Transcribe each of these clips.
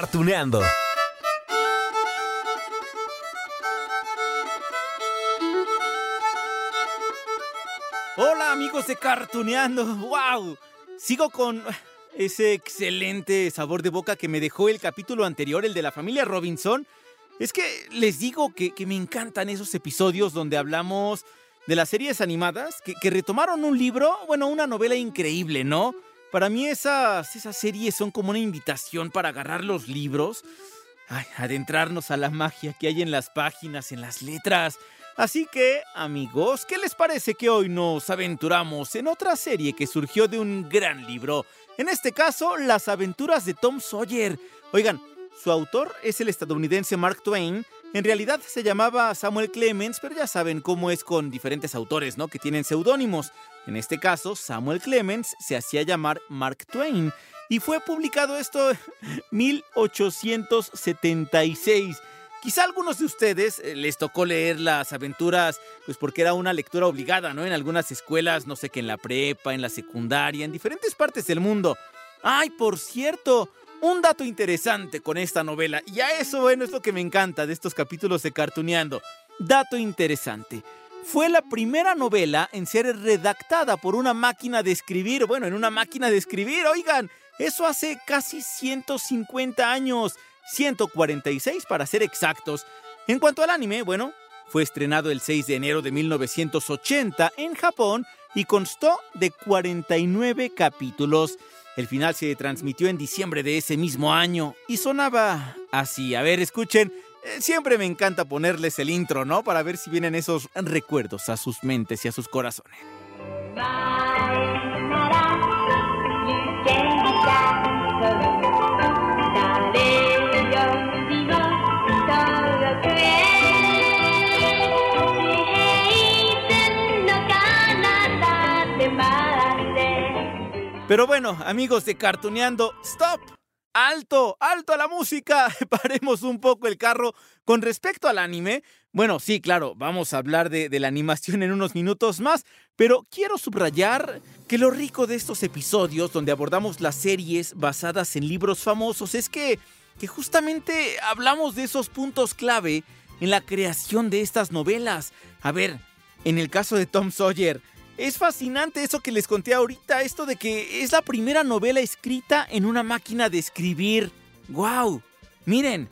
Cartuneando. Hola amigos de Cartuneando. ¡Wow! Sigo con ese excelente sabor de boca que me dejó el capítulo anterior, el de la familia Robinson. Es que les digo que, que me encantan esos episodios donde hablamos de las series animadas que, que retomaron un libro, bueno, una novela increíble, ¿no? Para mí esas, esas series son como una invitación para agarrar los libros, adentrarnos a la magia que hay en las páginas, en las letras. Así que, amigos, ¿qué les parece que hoy nos aventuramos en otra serie que surgió de un gran libro? En este caso, Las aventuras de Tom Sawyer. Oigan, su autor es el estadounidense Mark Twain. En realidad se llamaba Samuel Clemens, pero ya saben cómo es con diferentes autores, ¿no? Que tienen seudónimos. En este caso, Samuel Clemens se hacía llamar Mark Twain. Y fue publicado esto en 1876. Quizá a algunos de ustedes eh, les tocó leer las aventuras, pues porque era una lectura obligada, ¿no? En algunas escuelas, no sé qué, en la prepa, en la secundaria, en diferentes partes del mundo. Ay, por cierto, un dato interesante con esta novela, y a eso, bueno, es lo que me encanta de estos capítulos de Cartuneando. Dato interesante. Fue la primera novela en ser redactada por una máquina de escribir. Bueno, en una máquina de escribir, oigan, eso hace casi 150 años. 146 para ser exactos. En cuanto al anime, bueno, fue estrenado el 6 de enero de 1980 en Japón y constó de 49 capítulos. El final se transmitió en diciembre de ese mismo año y sonaba así. A ver, escuchen. eh, Siempre me encanta ponerles el intro, ¿no? Para ver si vienen esos recuerdos a sus mentes y a sus corazones. Pero bueno, amigos de Cartuneando, ¡stop! ¡Alto! ¡Alto a la música! Paremos un poco el carro. Con respecto al anime, bueno, sí, claro, vamos a hablar de, de la animación en unos minutos más, pero quiero subrayar que lo rico de estos episodios donde abordamos las series basadas en libros famosos es que, que justamente hablamos de esos puntos clave en la creación de estas novelas. A ver, en el caso de Tom Sawyer, es fascinante eso que les conté ahorita, esto de que es la primera novela escrita en una máquina de escribir. ¡Wow! Miren,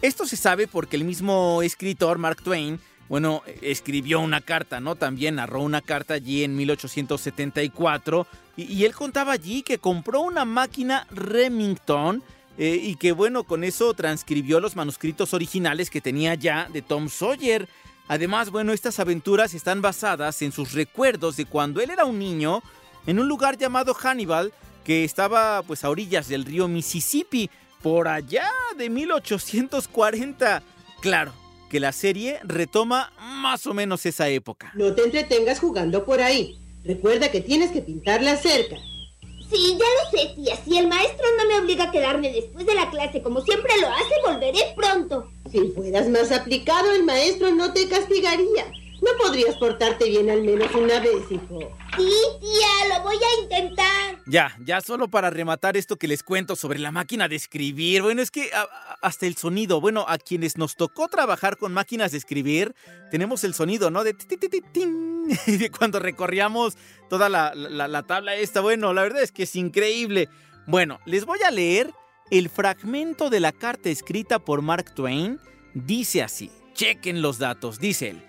esto se sabe porque el mismo escritor, Mark Twain, bueno, escribió una carta, ¿no? También narró una carta allí en 1874 y, él contaba allí que compró una máquina Remington eh, y que, bueno, con eso transcribió los manuscritos originales que tenía ya de Tom Sawyer. Además, bueno, estas aventuras están basadas en sus recuerdos de cuando él era un niño en un lugar llamado Hannibal, que estaba pues a orillas del río Mississippi, por allá de 1840. Claro, que la serie retoma más o menos esa época. No te entretengas jugando por ahí. Recuerda que tienes que pintar la cerca. Sí, ya lo sé, tía. Si el maestro no me obliga a quedarme después de la clase como siempre lo hace, volveré pronto. Si fueras más aplicado, el maestro no te castigaría. ¿No podrías portarte bien al menos una vez, hijo? Sí, tía, lo voy a intentar. Ya, ya solo para rematar esto que les cuento sobre la máquina de escribir. Bueno, es que a- a- hasta el sonido, bueno, a quienes nos tocó trabajar con máquinas de escribir, tenemos el sonido, ¿no? De ti, ti, ti, ti, tin, de cuando recorríamos toda la, la- la tabla esta. Bueno, la verdad es que es increíble. Bueno, les voy a leer el fragmento de la carta escrita por Mark Twain. Dice así, chequen los datos, dice él.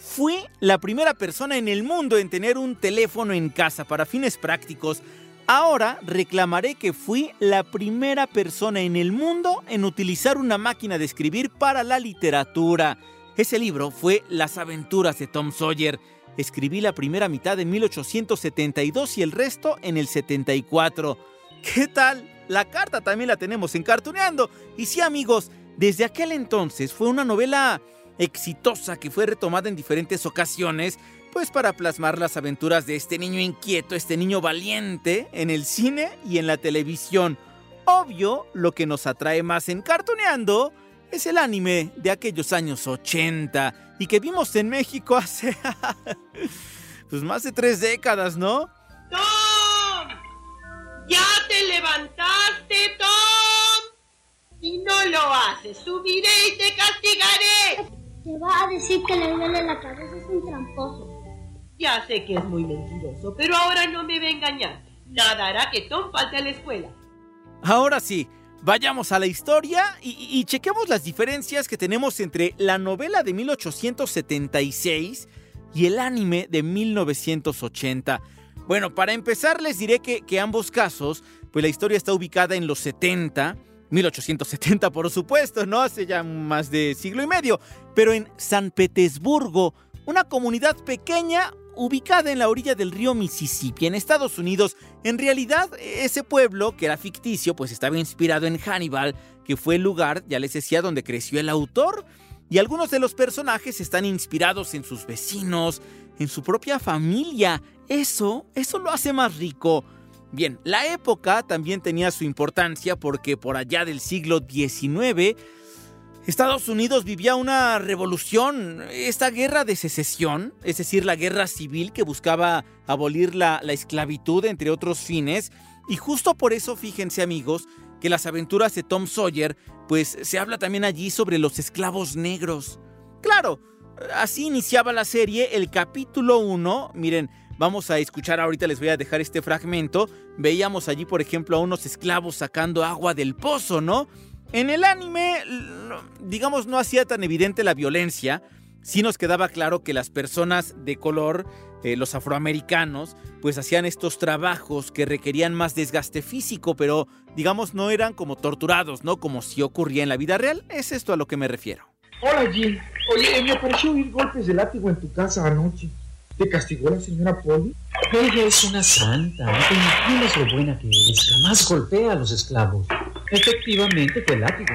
Fui la primera persona en el mundo en tener un teléfono en casa para fines prácticos. Ahora reclamaré que fui la primera persona en el mundo en utilizar una máquina de escribir para la literatura. Ese libro fue Las aventuras de Tom Sawyer. Escribí la primera mitad en 1872 y el resto en el 74. ¿Qué tal? La carta también la tenemos en Cartuneando. Y sí, amigos, desde aquel entonces fue una novela exitosa que fue retomada en diferentes ocasiones pues para plasmar las aventuras de este niño inquieto, este niño valiente, en el cine y en la televisión. Obvio, lo que nos atrae más en Cartoneando es el anime de aquellos años 80 y que vimos en México hace pues más de tres décadas, ¿no? ¡Tom! ¡Ya te levantaste, Tom! Si no lo haces, subiré y te castigaré. Te va a decir que le duele la cabeza, es un tramposo. Ya sé que es muy mentiroso, pero ahora no me va a engañar. Nada hará que Tom falte a la escuela. Ahora sí, vayamos a la historia y, chequemos las diferencias que tenemos entre la novela de 1876 y el anime de 1980. Bueno, para empezar les diré que, que ambos casos, pues la historia está ubicada en los 70, 1870 por supuesto, ¿no? Hace ya más de siglo y medio, pero en San Petersburgo, una comunidad pequeña ubicada en la orilla del río Mississippi, en Estados Unidos. En realidad, ese pueblo, que era ficticio, pues estaba inspirado en Hannibal, que fue el lugar, ya les decía, donde creció el autor. Y algunos de los personajes están inspirados en sus vecinos, en su propia familia. Eso, eso lo hace más rico. Bien, la época también tenía su importancia porque por allá del siglo XIX Estados Unidos vivía una revolución, esta guerra de secesión, es decir, la guerra civil que buscaba abolir la, la, esclavitud, entre otros fines. Y justo por eso, fíjense amigos, que las aventuras de Tom Sawyer, pues se habla también allí sobre los esclavos negros. Claro, así iniciaba la serie, el capítulo 1, miren, vamos a escuchar ahorita, les voy a dejar este fragmento. Veíamos allí, por ejemplo, a unos esclavos sacando agua del pozo, ¿no? En el anime, digamos, no hacía tan evidente la violencia, sí nos quedaba claro que las personas de color, eh, los afroamericanos, pues hacían estos trabajos que requerían más desgaste físico, pero digamos no eran como torturados, ¿no? Como si ocurría en la vida real. Es esto a lo que me refiero. Hola Jill. Oye, me pareció oír golpes de látigo en tu casa anoche. ¿Te castigó la señora Polly? Ella es una santa. No te imaginas lo buena que es. Jamás golpea a los esclavos. Efectivamente fue látigo.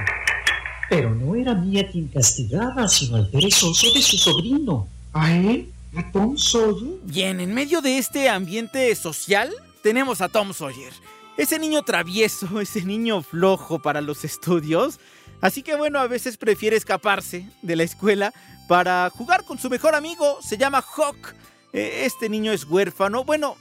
Pero no era mía quien castigaba, sino al perezoso de su sobrino. ¿A él? ¿A Tom Sawyer? Bien, en medio de este ambiente social, tenemos a Tom Sawyer. Ese niño travieso, ese niño flojo para los estudios. Así que bueno, a veces prefiere escaparse de la escuela para jugar con su mejor amigo. Se llama Hawk. Este niño es huérfano. Bueno,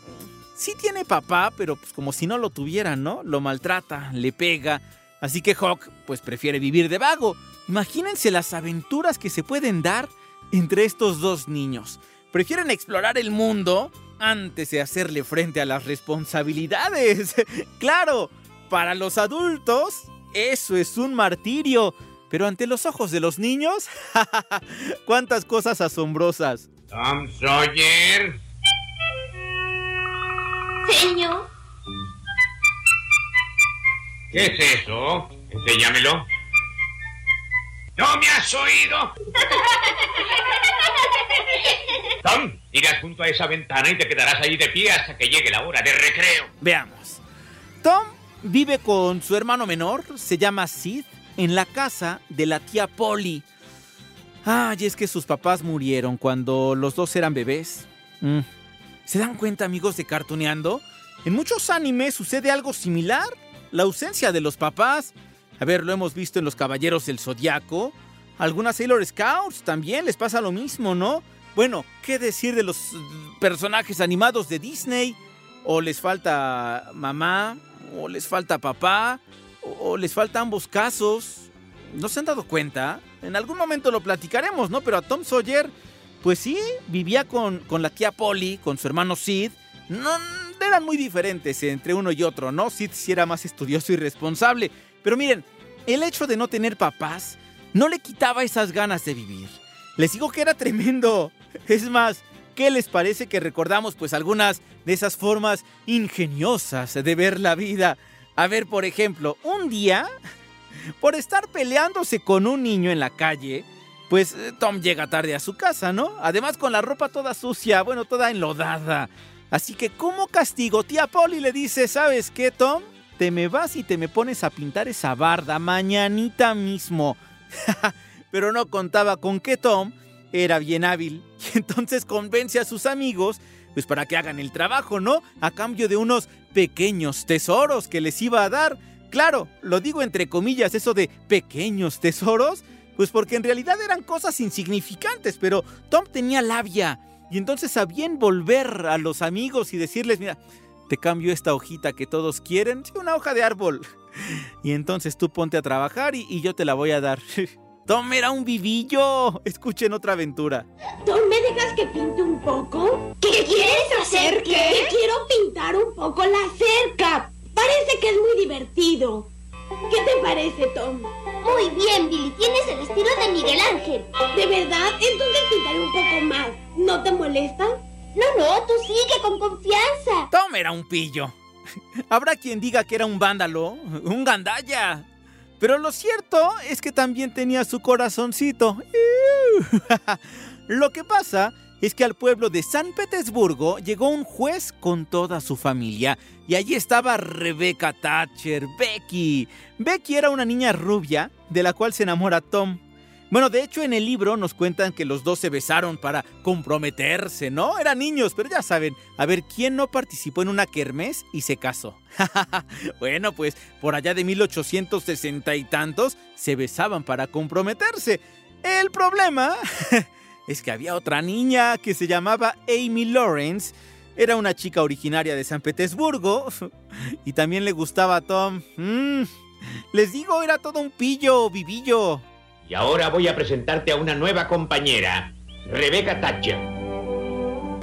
sí tiene papá, pero pues como si no lo tuviera, ¿no? Lo maltrata, le pega. Así que Hawk pues prefiere vivir de vago. Imagínense las aventuras que se pueden dar entre estos dos niños. Prefieren explorar el mundo antes de hacerle frente a las responsabilidades. claro, para los adultos eso es un martirio. Pero ante los ojos de los niños, cuántas cosas asombrosas. Tom Sawyer. Señor. ¿Qué es eso? Enséñamelo. ¿No me has oído? Tom, irás junto a esa ventana y te quedarás ahí de pie hasta que llegue la hora de recreo. Veamos. Tom vive con su hermano menor, se llama Sid, en la casa de la tía Polly. Ay, es que sus papás murieron cuando los dos eran bebés. Mm. ¿Se dan cuenta, amigos de Cartuneando? En muchos animes sucede algo similar. La ausencia de los papás. A ver, lo hemos visto en Los Caballeros del Zodiaco. Algunas Sailor Scouts también les pasa lo mismo, ¿no? Bueno, ¿qué decir de los personajes animados de Disney? O les falta mamá, o les falta papá, o les falta ambos casos. ¿No se han dado cuenta? En algún momento lo platicaremos, ¿no? Pero a Tom Sawyer, pues sí, vivía con, con la tía Polly, con su hermano Sid. No, eran muy diferentes entre uno y otro, ¿no? Sid sí era más estudioso y responsable. Pero miren, el hecho de no tener papás no le quitaba esas ganas de vivir. Les digo que era tremendo. Es más, ¿Qué les parece que recordamos pues algunas de esas formas ingeniosas de ver la vida? A ver, por ejemplo, un día, por estar peleándose con un niño en la calle, pues eh, Tom llega tarde a su casa, ¿no? Además con la ropa toda sucia, bueno, toda enlodada. Así que como castigo, tía Polly le dice, ¿sabes qué, Tom? Te me vas y te me pones a pintar esa barda mañanita mismo. Pero no contaba con que Tom era bien hábil y entonces convence a sus amigos pues para que hagan el trabajo, ¿no? A cambio de unos pequeños tesoros que les iba a dar. Claro, lo digo entre comillas, eso de pequeños tesoros, pues porque en realidad eran cosas insignificantes, pero Tom tenía labia y entonces sabía envolver a los amigos y decirles, mira, te cambio esta hojita que todos quieren, sí, una hoja de árbol. Y entonces tú ponte a trabajar y, y yo te la voy a dar. Tom era un vivillo. Escuchen otra aventura. Tom, ¿me dejas que pinte un poco? ¿Qué quieres hacer? ¿Qué? Quiero pintar un poco la cerca. Parece que es muy divertido. ¿Qué te parece, Tom? Muy bien, Billy. Tienes el estilo de Miguel Ángel. ¿De verdad? Entonces pintaré un poco más. ¿No te molesta? No, no, tú sigue con confianza. Tom era un pillo. Habrá quien diga que era un vándalo, un gandalla. Pero lo cierto es que también tenía su corazoncito. Lo que pasa es que al pueblo de San Petersburgo llegó un juez con toda su familia y allí estaba Rebecca Thatcher, Becky. Becky era una niña rubia de la cual se enamora Tom. Bueno, de hecho en el libro nos cuentan que los dos se besaron para comprometerse, ¿no? Eran niños, pero ya saben, a ver, ¿quién no participó en una kermés y se casó? bueno, pues por allá de 1860 y tantos se besaban para comprometerse. El problema es que había otra niña que se llamaba Amy Lawrence. Era una chica originaria de San Petersburgo y también le gustaba a Tom. Mm, les digo, era todo un pillo, vivillo. Y ahora voy a presentarte a una nueva compañera, Rebecca Thatcher.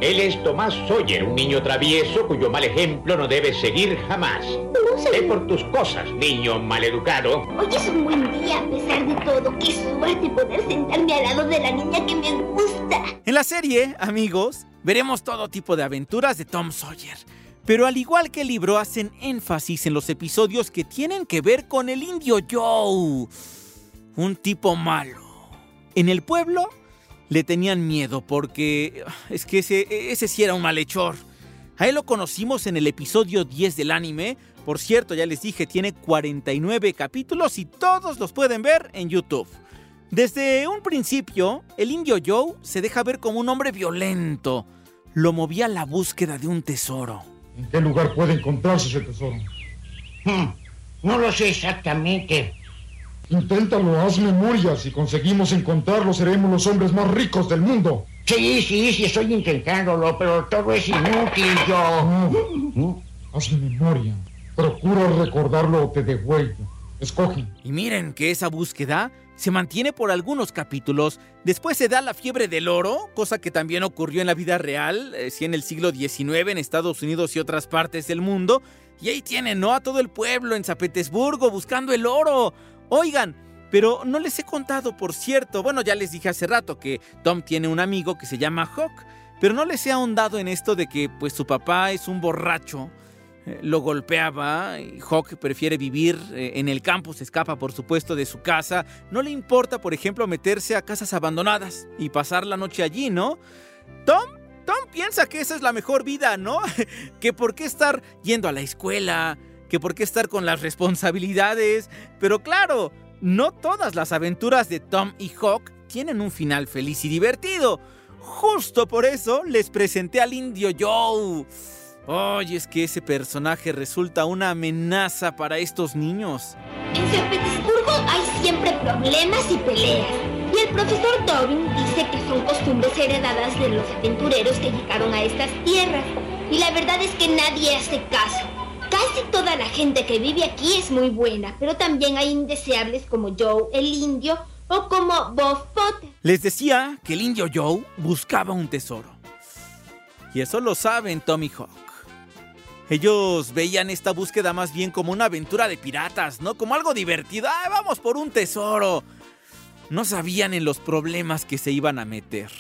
Él es Tomás Sawyer, un niño travieso cuyo mal ejemplo no debes seguir jamás. No Ve por tus cosas, niño maleducado. Hoy es un buen día todo. Qué suerte poder sentarme al lado de la niña que me gusta. En la serie, amigos, veremos todo tipo de aventuras de Tom Sawyer. Pero al igual que el libro, hacen énfasis en los episodios que tienen que ver con el indio Joe. Un tipo malo. En el pueblo le tenían miedo porque es que ese, ese sí era un malhechor. A él lo conocimos en el episodio 10 del anime. Por cierto, ya les dije, tiene 49 capítulos y todos los pueden ver en YouTube. Desde un principio, el indio Joe se deja ver como un hombre violento. Lo movía a la búsqueda de un tesoro. ¿En qué lugar puede encontrarse ese tesoro? Hmm, No lo sé exactamente. Inténtalo, haz memoria. Si conseguimos encontrarlo, seremos los hombres más ricos del mundo. Sí, sí, sí, estoy intentándolo, pero todo es inútil, yo. No. Haz memoria. Procura recordarlo te devuelvo. Escoge. Y miren que esa búsqueda se mantiene por algunos capítulos. Después se da la fiebre del oro, cosa que también ocurrió en la vida real, eh, sí en el siglo XIX en Estados Unidos y otras partes del mundo. Y ahí tienen, ¿no? A todo el pueblo en San Petersburgo buscando el oro. Oigan, pero no les he contado, por cierto. Bueno, ya les dije hace rato que Tom tiene un amigo que se llama Hawk, pero no les he ahondado en esto de que pues su papá es un borracho. Lo golpeaba Hawk prefiere vivir eh, en el campo, se escapa por supuesto de su casa. No le importa, por ejemplo, meterse a casas abandonadas y pasar la noche allí, ¿no? Tom, Tom piensa que esa es la mejor vida, ¿no? que por qué estar yendo a la escuela, que por qué estar con las responsabilidades. Pero claro, no todas las aventuras de Tom y Hawk tienen un final feliz y divertido. Justo por eso les presenté al indio Joe. Oye, es que ese personaje resulta una amenaza para estos niños. En San Petersburgo hay siempre problemas y peleas. Y el profesor Tobin dice que son costumbres heredadas de los aventureros que llegaron a estas tierras. Y la verdad es que nadie hace caso. Casi toda la gente que vive aquí es muy buena, pero también hay indeseables como Joe el indio o como Bob Potter. Les decía que el indio Joe buscaba un tesoro. Y eso lo saben Tom y Hawk. Ellos veían esta búsqueda más bien como una aventura de piratas, ¿no? Como algo divertido. ¡Ah, vamos por un tesoro! No sabían en los problemas que se iban a meter.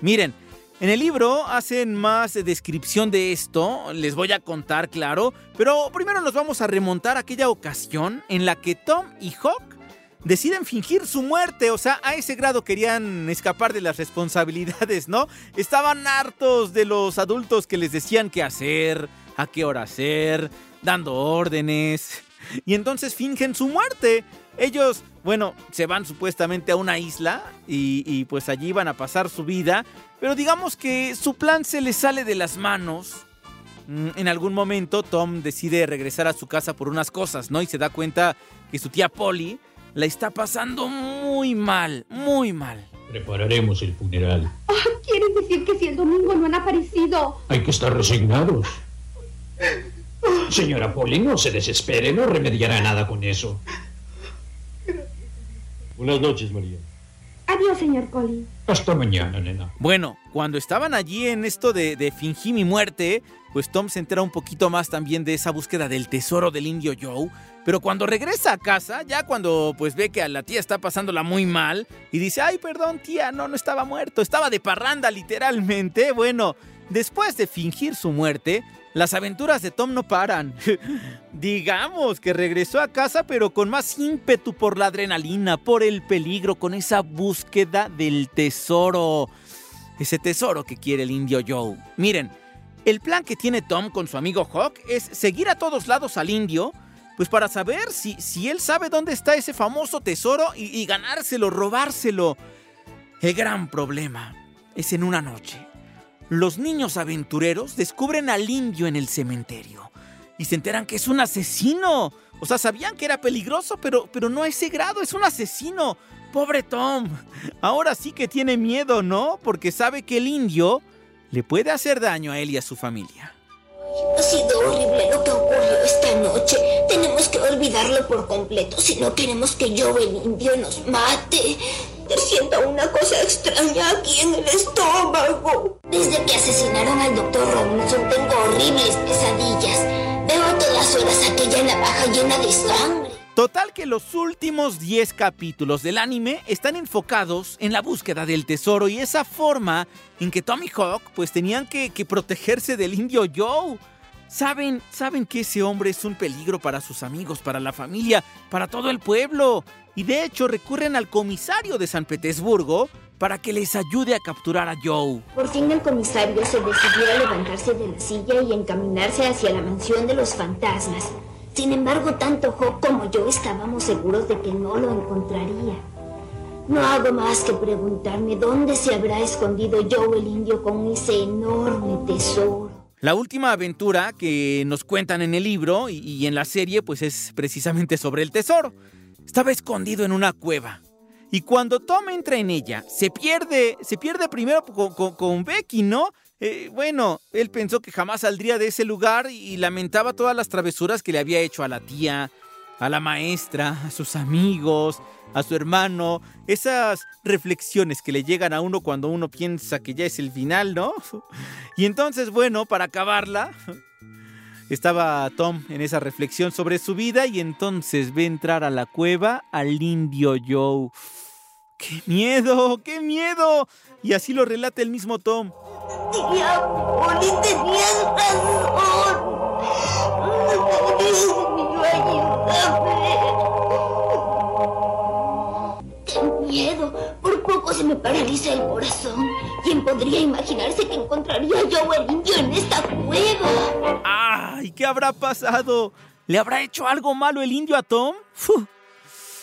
Miren, En el libro hacen más descripción de esto, les voy a contar, claro, pero primero nos vamos a remontar a aquella ocasión en la que Tom y Hawk deciden fingir su muerte, o sea, a ese grado querían escapar de las responsabilidades, ¿no? Estaban hartos de los adultos que les decían qué hacer, a qué hora hacer, dando órdenes, y entonces fingen su muerte. Ellos, bueno, se van supuestamente a una isla y, pues allí van a pasar su vida, pero digamos que su plan se les sale de las manos. Mm, en algún momento Tom decide regresar a su casa por unas cosas, ¿no? Y se da cuenta que su tía Polly la está pasando muy mal, muy mal. Prepararemos el funeral. ¿Quieres decir que si el domingo no han aparecido? Hay que estar resignados. Señora Polly, no se desespere, no remediará nada con eso. Buenas noches, María. Adiós, señor Colin. Hasta mañana, nena. Bueno, cuando estaban allí en esto de, de fingir mi muerte, pues Tom se entera un poquito más también de esa búsqueda del tesoro del indio Joe. Pero cuando regresa a casa, ya cuando pues ve que a la tía está pasándola muy mal y dice, ay, perdón tía, no, no estaba muerto, estaba de parranda literalmente. Bueno, después de fingir su muerte, las aventuras de Tom no paran. Digamos que regresó a casa pero con más ímpetu por la adrenalina, por el peligro, con esa búsqueda del tesoro. Ese tesoro que quiere el indio Joe. Miren, el plan que tiene Tom con su amigo Hawk es seguir a todos lados al indio, pues para saber si, si él sabe dónde está ese famoso tesoro y, y ganárselo, robárselo. El gran problema es en una noche los niños aventureros descubren al indio en el cementerio y se enteran que es un asesino. O sea, sabían que era peligroso, pero, pero no a ese grado, es un asesino. Pobre Tom. Ahora sí que tiene miedo, ¿no? Porque sabe que el indio le puede hacer daño a él y a su familia. Ha sido horrible lo que ocurrió esta noche. Tenemos que olvidarlo por completo si no queremos que yo, el indio, nos mate. Siento una cosa extraña aquí en el estómago. Desde que asesinaron al doctor Robinson tengo horribles pesadillas. Veo a todas horas aquella navaja llena de sangre. Total que los últimos 10 capítulos del anime están enfocados en la búsqueda del tesoro y esa forma en que Tommy Hawk pues tenían que, que protegerse del indio Joe. Saben, saben que ese hombre es un peligro para sus amigos, para la familia, para todo el pueblo. Y de hecho recurren al comisario de San Petersburgo para que les ayude a capturar a Joe. Por fin el comisario se decidió a levantarse de la silla y encaminarse hacia la mansión de los fantasmas. Sin embargo, tanto Hawk como yo estábamos seguros de que no lo encontraría. No hago más que preguntarme dónde se habrá escondido Joe el indio con ese enorme tesoro. La última aventura que nos cuentan en el libro y, en la serie pues es precisamente sobre el tesoro. Estaba escondido en una cueva. Y cuando Tom entra en ella, se pierde, se pierde primero con Becky, ¿no? Eh, bueno, él pensó que jamás saldría de ese lugar y lamentaba todas las travesuras que le había hecho a la tía, a la maestra, a sus amigos, a su hermano. Esas reflexiones que le llegan a uno cuando uno piensa que ya es el final, ¿no? Y entonces, bueno, para acabarla, estaba Tom en esa reflexión sobre su vida y entonces ve entrar a la cueva al indio Joe. ¡Qué miedo! ¡Qué miedo! Y así lo relata el mismo Tom. Poli, tenías razón. Paraliza el corazón. ¿Quién podría imaginarse que encontraría yo el indio en esta cueva? ¡Ay! ¿Qué habrá pasado? ¿Le habrá hecho algo malo el indio a Tom?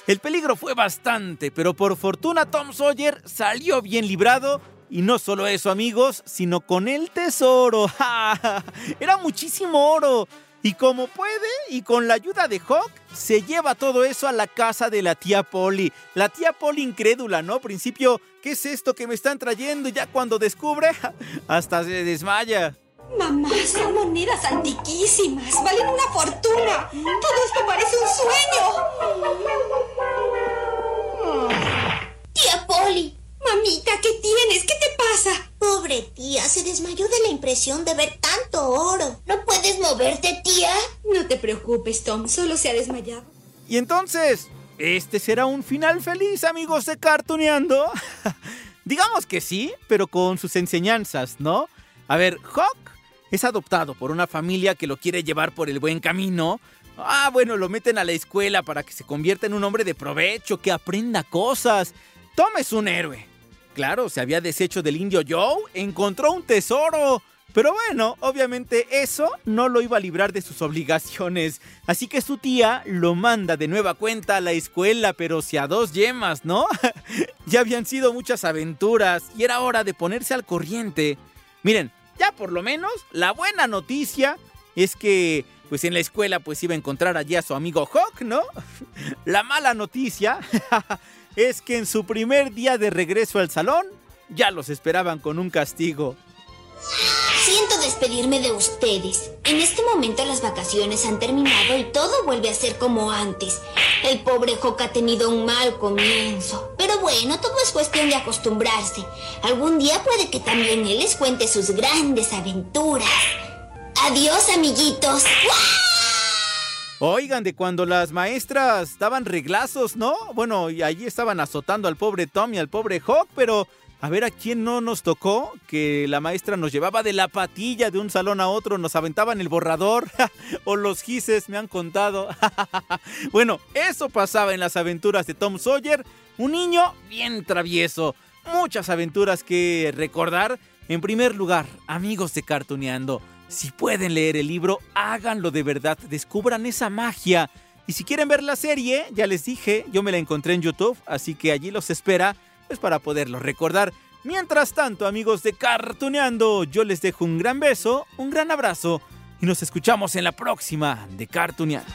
El peligro fue bastante, pero por fortuna Tom Sawyer salió bien librado. Y no solo eso, amigos, sino con el tesoro. ¡Ja! Era muchísimo oro. Y como puede, y con la ayuda de Hawk, se lleva todo eso a la casa de la tía Polly. La tía Polly incrédula, ¿no? Principio, ¿qué es esto que me están trayendo? Y ya cuando descubre, hasta se desmaya. Mamá, son monedas antiquísimas. Valen una fortuna. Todo esto parece un sueño. Tía Polly. Mamita, ¿qué tienes? ¿Qué te pasa? Pobre tía, se desmayó de la impresión de ver tanto oro. ¿No puedes moverte, tía? No te preocupes, Tom. Solo se ha desmayado. Y entonces, este será un final feliz, amigos de Cartuneando. Digamos que sí, pero con sus enseñanzas, ¿no? A ver, Hawk es adoptado por una familia que lo quiere llevar por el buen camino. Ah, bueno, lo meten a la escuela para que se convierta en un hombre de provecho, que aprenda cosas. Tom es un héroe. Claro, se había deshecho del indio Joe, encontró un tesoro. Pero bueno, obviamente eso no lo iba a librar de sus obligaciones. Así que su tía lo manda de nueva cuenta a la escuela, pero si a dos yemas, ¿no? ya habían sido muchas aventuras y era hora de ponerse al corriente. Miren, ya por lo menos la buena noticia es que pues en la escuela pues iba a encontrar allí a su amigo Hawk, ¿no? la mala noticia es que en su primer día de regreso al salón ya los esperaban con un castigo. Siento despedirme de ustedes. En este momento las vacaciones han terminado y todo vuelve a ser como antes. El pobre Hawk ha tenido un mal comienzo. Pero bueno, todo es cuestión de acostumbrarse. Algún día puede que también él les cuente sus grandes aventuras. Adiós, amiguitos. Oigan, de cuando las maestras daban reglazos, ¿no? Bueno, y allí estaban azotando al pobre Tom y al pobre Hawk, pero a ver a quién no nos tocó que la maestra nos llevaba de la patilla de un salón a otro, nos aventaban el borrador o los gises, me han contado. bueno, eso pasaba en las aventuras de Tom Sawyer, un niño bien travieso. Muchas aventuras que recordar. En primer lugar, amigos de Cartuneando, si pueden leer el libro, háganlo de verdad, descubran esa magia. Y si quieren ver la serie, ya les dije, yo me la encontré en YouTube, así que allí los espera pues para poderlo recordar. Mientras tanto, amigos de Cartuneando, yo les dejo un gran beso, un gran abrazo y nos escuchamos en la próxima de Cartuneando.